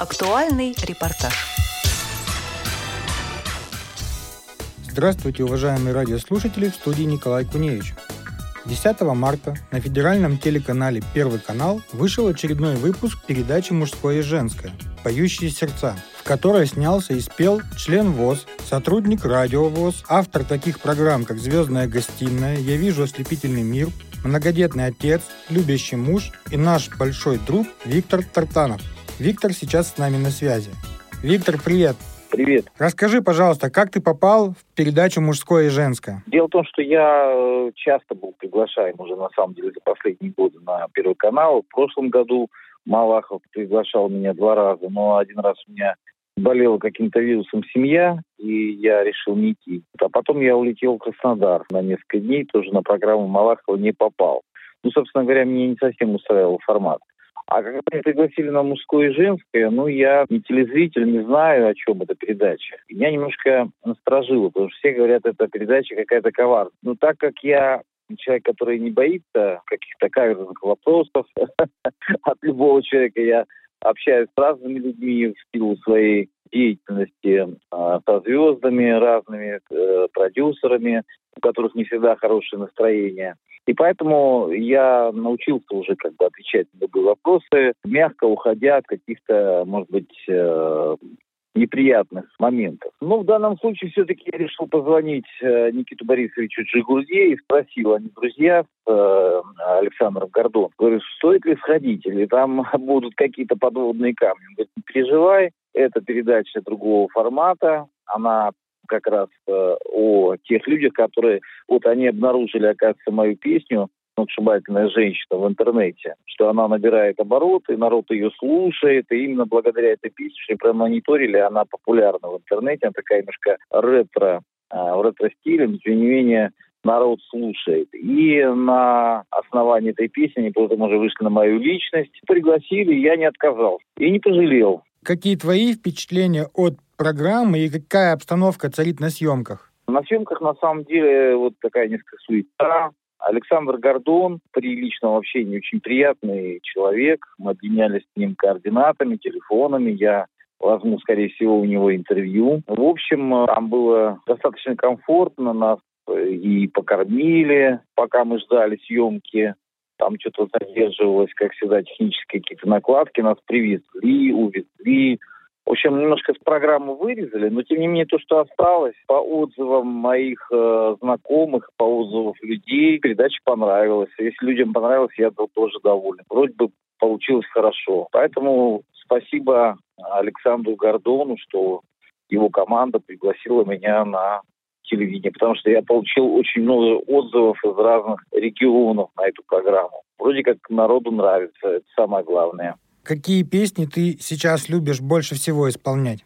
Актуальный репортаж. Здравствуйте, уважаемые радиослушатели, в студии Николай Куневич. 10 марта на федеральном телеканале «Первый канал» вышел очередной выпуск передачи «Мужское и женское» «Поющие сердца», в которой снялся и спел член ВОЗ, сотрудник радио ВОЗ, автор таких программ, как «Звездная гостиная», «Я вижу ослепительный мир», многодетный отец, любящий муж и наш большой друг Виктор Тартанов. Виктор сейчас с нами на связи. Виктор, привет! Привет. Расскажи, пожалуйста, как ты попал в передачу «Мужское и женское»? Дело в том, что я э, часто был приглашаем уже, на самом деле, за последние годы на Первый канал. В прошлом году Малахов приглашал меня два раза, но один раз у меня болела каким-то вирусом семья, и я решил не идти. А потом я улетел в Краснодар на несколько дней, тоже на программу Малахова не попал. Ну, собственно говоря, мне не совсем устраивал формат. А когда меня пригласили на мужское и женское, ну, я не телезритель, не знаю, о чем эта передача. Меня немножко насторожило, потому что все говорят, эта передача какая-то коварная. Но так как я человек, который не боится каких-то каверзных вопросов от любого человека, я общаюсь с разными людьми в силу своей деятельности э, со звездами разными, э, продюсерами, у которых не всегда хорошее настроение. И поэтому я научился уже как бы отвечать на любые вопросы, мягко уходя от каких-то, может быть, э, неприятных моментов. Но в данном случае все-таки я решил позвонить э, Никиту Борисовичу Джигурде и спросил, они друзья с э, Александром Гордон. Говорю, стоит ли сходить, или там будут какие-то подводные камни. Он говорит, не переживай, это передача другого формата, она как раз э, о тех людях, которые вот они обнаружили, оказывается, мою песню сногсшибательная женщина в интернете, что она набирает обороты, народ ее слушает, и именно благодаря этой песне, что промониторили, она популярна в интернете, она такая немножко ретро, э, в ретро-стиле, но тем не менее народ слушает. И на основании этой песни они потом уже вышли на мою личность, пригласили, я не отказался. И не пожалел. Какие твои впечатления от программы и какая обстановка царит на съемках? На съемках, на самом деле, вот такая несколько суета. Александр Гордон при личном общении очень приятный человек. Мы обменялись с ним координатами, телефонами. Я возьму, скорее всего, у него интервью. В общем, там было достаточно комфортно. Нас и покормили, пока мы ждали съемки. Там что-то задерживалось, как всегда, технические какие-то накладки. Нас привезли, увезли. В общем, немножко с программы вырезали, но тем не менее то, что осталось, по отзывам моих э, знакомых, по отзывам людей, передача понравилась. Если людям понравилось, я был тоже доволен. Вроде бы получилось хорошо. Поэтому спасибо Александру Гордону, что его команда пригласила меня на телевидение, потому что я получил очень много отзывов из разных регионов на эту программу. Вроде как народу нравится, это самое главное. Какие песни ты сейчас любишь больше всего исполнять?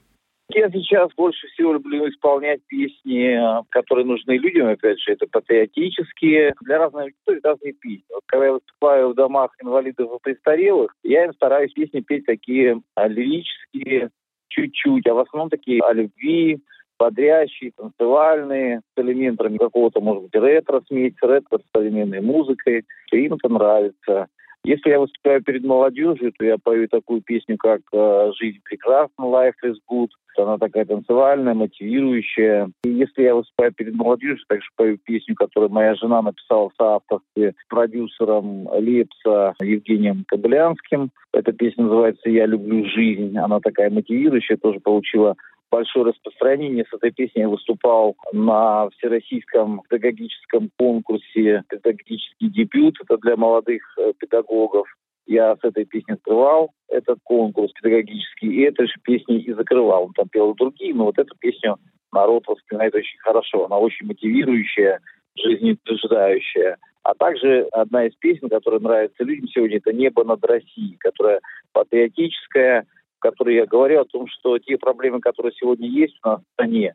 Я сейчас больше всего люблю исполнять песни, которые нужны людям, опять же, это патриотические, для разных аудиторий разные песни. Вот когда я выступаю в домах инвалидов и престарелых, я им стараюсь песни петь такие лирические, чуть-чуть, а в основном такие о любви, бодрящие, танцевальные, с элементами какого-то, может быть, ретро, смесь ретро с современной музыкой. Им это нравится. Если я выступаю перед молодежью, то я пою такую песню, как э, «Жизнь прекрасна», «Life is good». Она такая танцевальная, мотивирующая. И если я выступаю перед молодежью, также пою песню, которую моя жена написала в соавторстве с продюсером Лепса Евгением Кобылянским. Эта песня называется «Я люблю жизнь». Она такая мотивирующая, тоже получила большое распространение. С этой песней выступал на всероссийском педагогическом конкурсе «Педагогический дебют». Это для молодых э, педагогов. Я с этой песней открывал этот конкурс педагогический, и этой же песней и закрывал. Он там пел другие, но вот эту песню народ воспринимает очень хорошо. Она очень мотивирующая, жизнеутверждающая. А также одна из песен, которая нравится людям сегодня, это «Небо над Россией», которая патриотическая, которой я говорю о том, что те проблемы, которые сегодня есть у нас в стране,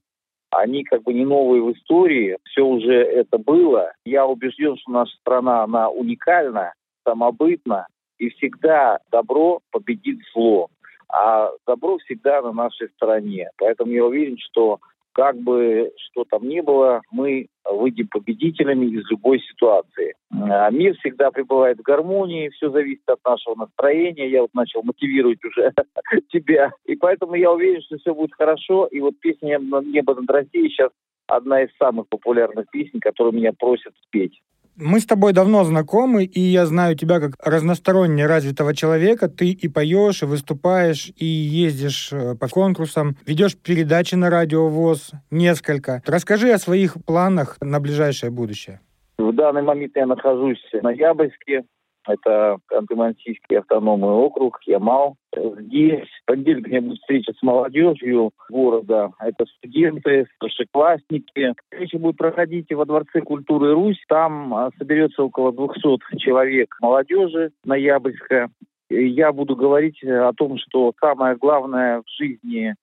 они как бы не новые в истории, все уже это было. Я убежден, что наша страна, она уникальна, самобытна, и всегда добро победит зло. А добро всегда на нашей стороне. Поэтому я уверен, что как бы что там ни было, мы выйдем победителями из любой ситуации. А мир всегда пребывает в гармонии, все зависит от нашего настроения. Я вот начал мотивировать уже тебя. И поэтому я уверен, что все будет хорошо. И вот песня «Небо над Россией» сейчас одна из самых популярных песен, которую меня просят спеть. Мы с тобой давно знакомы, и я знаю тебя как разносторонне развитого человека. Ты и поешь, и выступаешь, и ездишь э, по конкурсам, ведешь передачи на радио ВОЗ, несколько. Расскажи о своих планах на ближайшее будущее. В данный момент я нахожусь в Ноябрьске, это Ханты-Мансийский автономный округ, Ямал. Здесь понедельник у меня будет встреча с молодежью города. Это студенты, старшеклассники. Встреча будет проходить во Дворце культуры Русь. Там а, соберется около 200 человек молодежи ноябрьская. Я буду говорить о том, что самое главное в жизни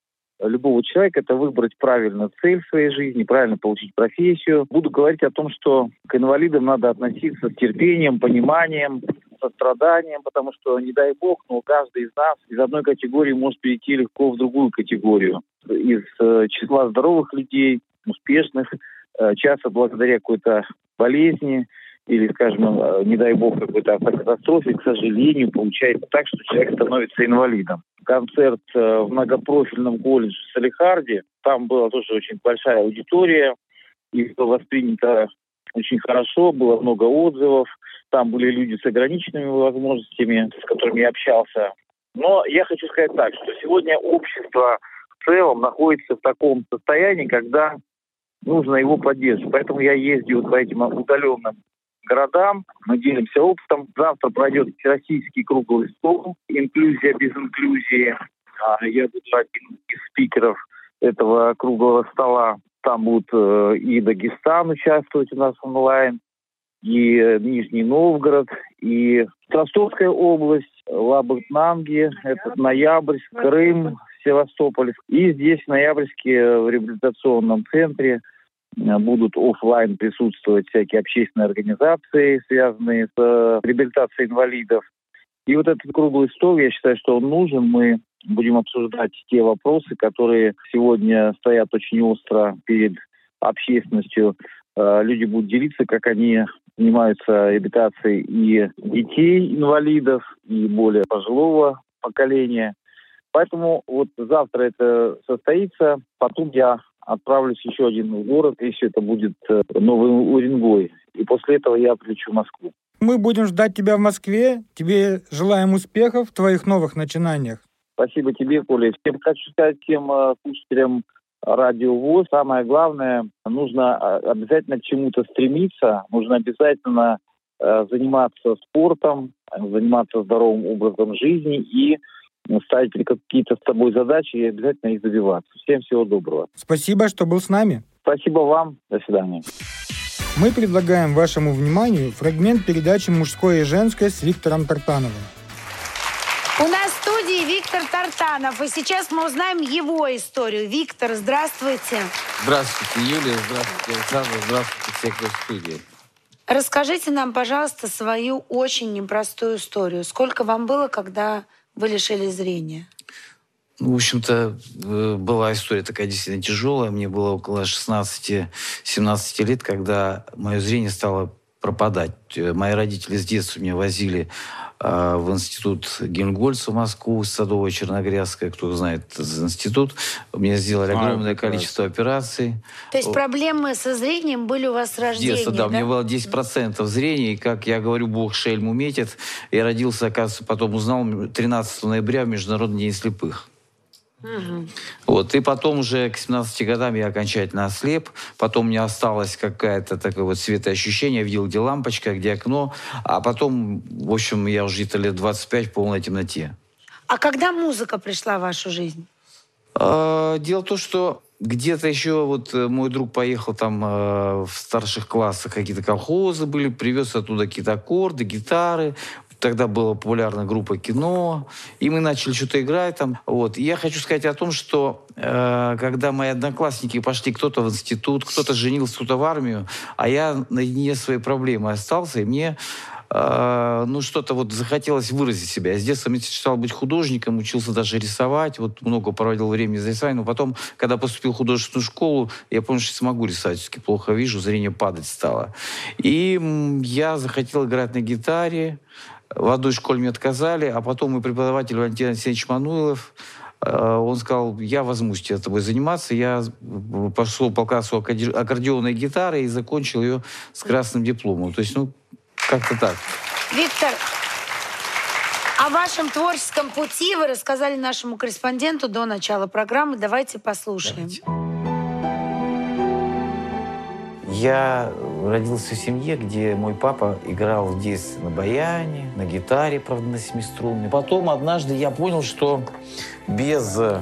любого человека это выбрать правильно цель в своей жизни, правильно получить профессию. Буду говорить о том, что к инвалидам надо относиться с терпением, пониманием, состраданием, потому что, не дай бог, но каждый из нас из одной категории может перейти легко в другую категорию. Из э, числа здоровых людей, успешных, э, часто благодаря какой-то болезни или, скажем, э, не дай бог, какой-то автокатастрофе, к сожалению, получается так, что человек становится инвалидом концерт э, в многопрофильном колледже Салихарде. Там была тоже очень большая аудитория, и было воспринято очень хорошо, было много отзывов. Там были люди с ограниченными возможностями, с которыми я общался. Но я хочу сказать так, что сегодня общество в целом находится в таком состоянии, когда нужно его поддерживать. Поэтому я ездил по этим удаленным городам. Мы делимся опытом. Завтра пройдет всероссийский круглый стол «Инклюзия без инклюзии». А, я буду один из спикеров этого круглого стола. Там будут э, и Дагестан участвовать у нас онлайн, и Нижний Новгород, и Ростовская область, Лабытнанги, это Ноябрьск, Крым, Севастополь. И здесь, в Ноябрьске, в реабилитационном центре – Э, будут офлайн присутствовать всякие общественные организации, связанные с э, реабилитацией инвалидов. И вот этот круглый стол, я считаю, что он нужен. Мы будем обсуждать те вопросы, которые сегодня стоят очень остро перед общественностью. Э, люди будут делиться, как они занимаются реабилитацией и детей инвалидов, и более пожилого поколения. Поэтому вот завтра это состоится. Потом я отправлюсь еще один город, если это будет э, Новый Уренгой. И после этого я прилечу в Москву. Мы будем ждать тебя в Москве. Тебе желаем успехов в твоих новых начинаниях. Спасибо тебе, Коля. Всем хочу сказать всем э, слушателям радио ВОЗ. Самое главное, нужно э, обязательно к чему-то стремиться, нужно обязательно заниматься спортом, заниматься здоровым образом жизни и ставить какие-то с тобой задачи и обязательно их добиваться. Всем всего доброго. Спасибо, что был с нами. Спасибо вам. До свидания. Мы предлагаем вашему вниманию фрагмент передачи «Мужское и женское» с Виктором Тартановым. У нас в студии Виктор Тартанов, и сейчас мы узнаем его историю. Виктор, здравствуйте. Здравствуйте, Юлия, здравствуйте, Александр, здравствуйте все, кто в студии. Расскажите нам, пожалуйста, свою очень непростую историю. Сколько вам было, когда вы лишили зрения? Ну, в общем-то, э, была история такая действительно тяжелая. Мне было около 16-17 лет, когда мое зрение стало пропадать. Э, мои родители с детства меня возили в институт Гельмгольца в Москву, Садовая Черногрязская, кто знает этот институт. Мне сделали огромное а, количество операций. То есть проблемы со зрением были у вас с рождения, Детство, да, да? у меня было 10% зрения, и, как я говорю, Бог шельму метит. Я родился, оказывается, потом узнал 13 ноября в Международный день слепых. Угу. Вот, и потом уже к 17 годам я окончательно ослеп. Потом мне осталось какое-то такое вот светоощущение. Я видел, где лампочка, где окно. А потом, в общем, я уже где-то лет 25 в полной темноте. А когда музыка пришла в вашу жизнь? А, дело в том, что где-то еще вот э, мой друг поехал там э, в старших классах, какие-то колхозы были, привез оттуда какие-то аккорды, гитары. Тогда была популярна группа кино, и мы начали что-то играть там. Вот. Я хочу сказать о том, что э, когда мои одноклассники пошли кто-то в институт, кто-то женился, кто-то в армию, а я наедине своей проблемой остался, и мне э, ну, что-то вот захотелось выразить себя. Я с детства мечтал быть художником, учился даже рисовать, вот много проводил времени за рисованием, но потом, когда поступил в художественную школу, я понял, что смогу рисовать, все-таки плохо вижу, зрение падать стало. И я захотел играть на гитаре, в одной школе мне отказали, а потом мой преподаватель Валентин Алексеевич Мануилов, э, он сказал, я возьмусь тебе тобой заниматься. Я пошел по классу аккордеонной гитары и закончил ее с красным дипломом. То есть, ну, как-то так. Виктор, о вашем творческом пути вы рассказали нашему корреспонденту до начала программы. Давайте послушаем. Давайте. Я родился в семье, где мой папа играл в детстве на баяне, на гитаре, правда, на семиструнной. Потом однажды я понял, что без э,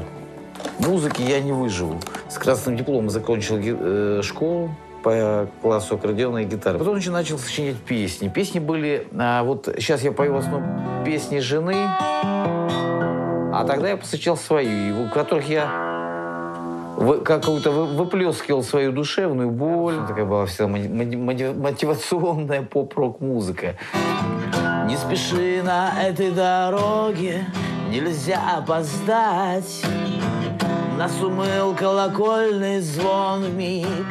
музыки я не выживу. С красным дипломом закончил э, школу по классу аккордеона и гитары. Потом начал сочинять песни. Песни были... А, вот сейчас я пою в основном песни жены, а тогда я посвящал свою, в которых я какую-то выплескивал свою душевную боль. Такая была вся мотивационная поп-рок музыка. Не спеши на этой дороге, нельзя опоздать. Нас умыл колокольный звон в миг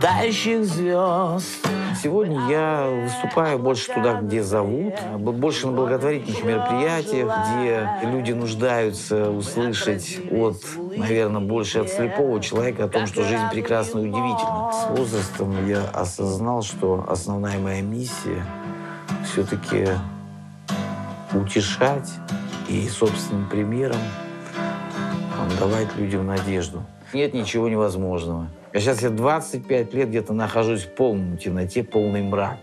тающих звезд. Сегодня я выступаю больше туда, где зовут, больше на благотворительных мероприятиях, где люди нуждаются услышать от, наверное, больше от слепого человека о том, что жизнь прекрасна и удивительна. С возрастом я осознал, что основная моя миссия все-таки утешать и собственным примером давать людям надежду. Нет ничего невозможного. Я сейчас я 25 лет где-то нахожусь в полной темноте, полный мрак.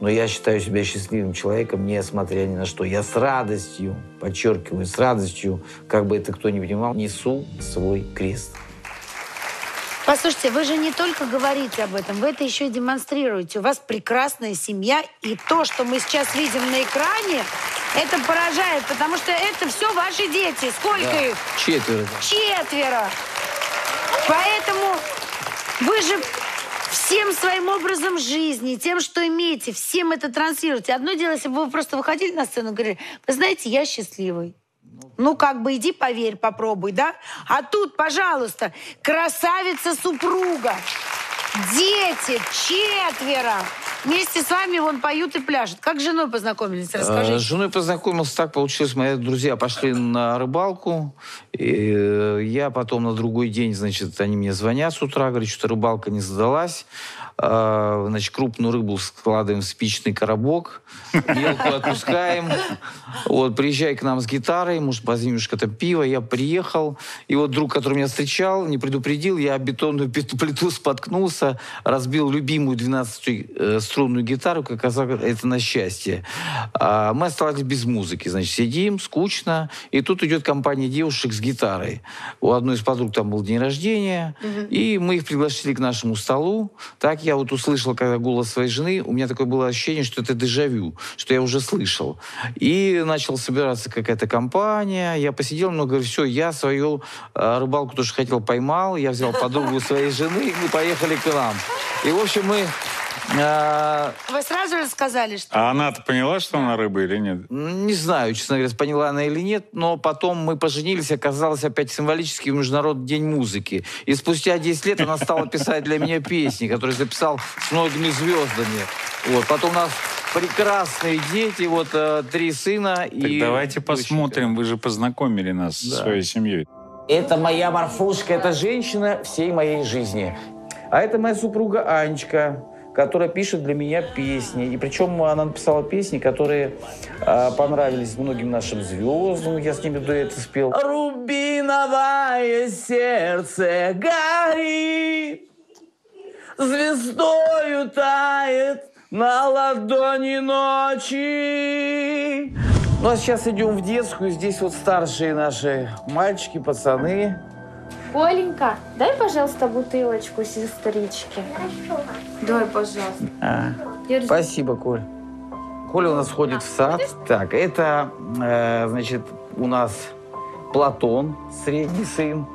Но я считаю себя счастливым человеком, несмотря ни на что. Я с радостью, подчеркиваю, с радостью, как бы это кто ни понимал, несу свой крест. Послушайте, вы же не только говорите об этом, вы это еще и демонстрируете. У вас прекрасная семья, и то, что мы сейчас видим на экране, это поражает, потому что это все ваши дети. Сколько да. их? Четверо. Четверо. Поэтому вы же всем своим образом жизни, тем, что имеете, всем это транслируете. Одно дело, если бы вы просто выходили на сцену и говорили, вы знаете, я счастливый. Ну, как бы иди поверь, попробуй, да? А тут, пожалуйста, красавица-супруга, дети, четверо. Вместе с вами вон поют и пляшут. Как с женой познакомились? Расскажите. Э, с женой познакомился так, получилось. Мои друзья пошли на рыбалку. И э, я потом на другой день, значит, они мне звонят с утра, говорят, что рыбалка не задалась. А, значит, крупную рыбу складываем в спичный коробок, мелкую отпускаем. Вот, приезжай к нам с гитарой, может, возьмешь там пиво. Я приехал, и вот друг, который меня встречал, не предупредил, я бетонную плиту споткнулся, разбил любимую 12-струнную гитару, как оказалось, это на счастье. А мы остались без музыки, значит, сидим, скучно, и тут идет компания девушек с гитарой. У одной из подруг там был день рождения, и мы их пригласили к нашему столу. Так я вот услышал, когда голос своей жены, у меня такое было ощущение, что это дежавю, что я уже слышал. И начал собираться какая-то компания, я посидел много, говорю, все, я свою э, рыбалку тоже хотел поймал, я взял подругу своей жены, и мы поехали к нам. И, в общем, мы а, Вы сразу же сказали, что... А она-то поняла, что она рыба или нет? Не знаю, честно говоря, поняла она или нет, но потом мы поженились, оказалось опять символически в Международный день музыки. И спустя 10 лет она стала писать для меня песни, которые записал с многими звездами. Вот. Потом у нас прекрасные дети, вот э, три сына. Так и давайте посмотрим, вы же познакомили нас да. со своей семьей. Это моя Марфушка, это женщина всей моей жизни. А это моя супруга Анечка которая пишет для меня песни. И причем она написала песни, которые э, понравились многим нашим звездам. Я с ними дуэты спел. Рубиновое сердце горит, звездою тает на ладони ночи. Ну а сейчас идем в детскую. Здесь вот старшие наши мальчики, пацаны. Коленька, дай, пожалуйста, бутылочку сестричке. Хорошо. Дай, пожалуйста. А, спасибо, Коль. Коля у нас ходит в сад. Так, это, э, значит, у нас Платон, средний сын.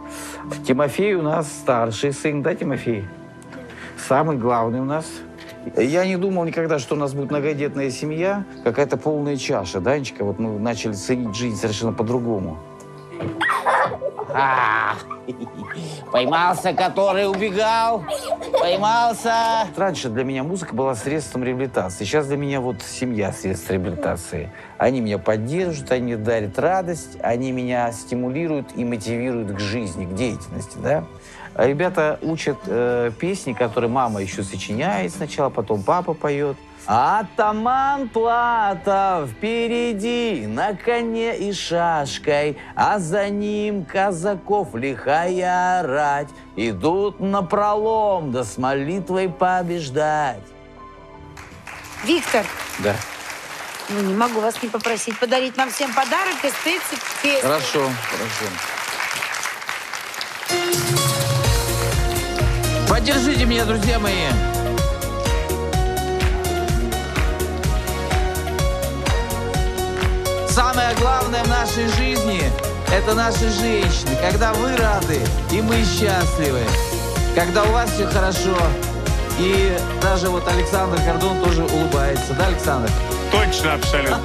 Тимофей у нас старший сын, да, Тимофей? Самый главный у нас. Я не думал никогда, что у нас будет многодетная семья, какая-то полная чаша, Данечка. Вот мы начали ценить жизнь совершенно по-другому. А, Поймался, который убегал. Поймался. Раньше для меня музыка была средством реабилитации. Сейчас для меня вот семья средств реабилитации. Они меня поддерживают, они дарят радость, они меня стимулируют и мотивируют к жизни, к деятельности, да. Ребята учат э, песни, которые мама еще сочиняет сначала, потом папа поет. Атаман Платов впереди на коне и шашкой, а за ним казаков лихая рать. Идут на пролом, да с молитвой побеждать. Виктор, Да. ну не могу вас не попросить подарить нам всем подарок эстетик песни. Хорошо, хорошо. Поддержите меня, друзья мои. Самое главное в нашей жизни – это наши женщины. Когда вы рады, и мы счастливы. Когда у вас все хорошо. И даже вот Александр Гордон тоже улыбается. Да, Александр? Точно, абсолютно.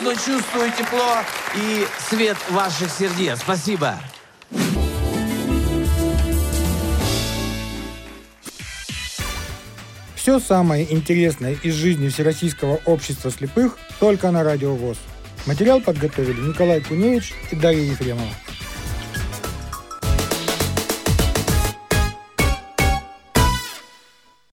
Но чувствую тепло и свет ваших сердец. Спасибо. Все самое интересное из жизни Всероссийского общества слепых только на Радио ВОЗ. Материал подготовили Николай Куневич и Дарья Ефремова.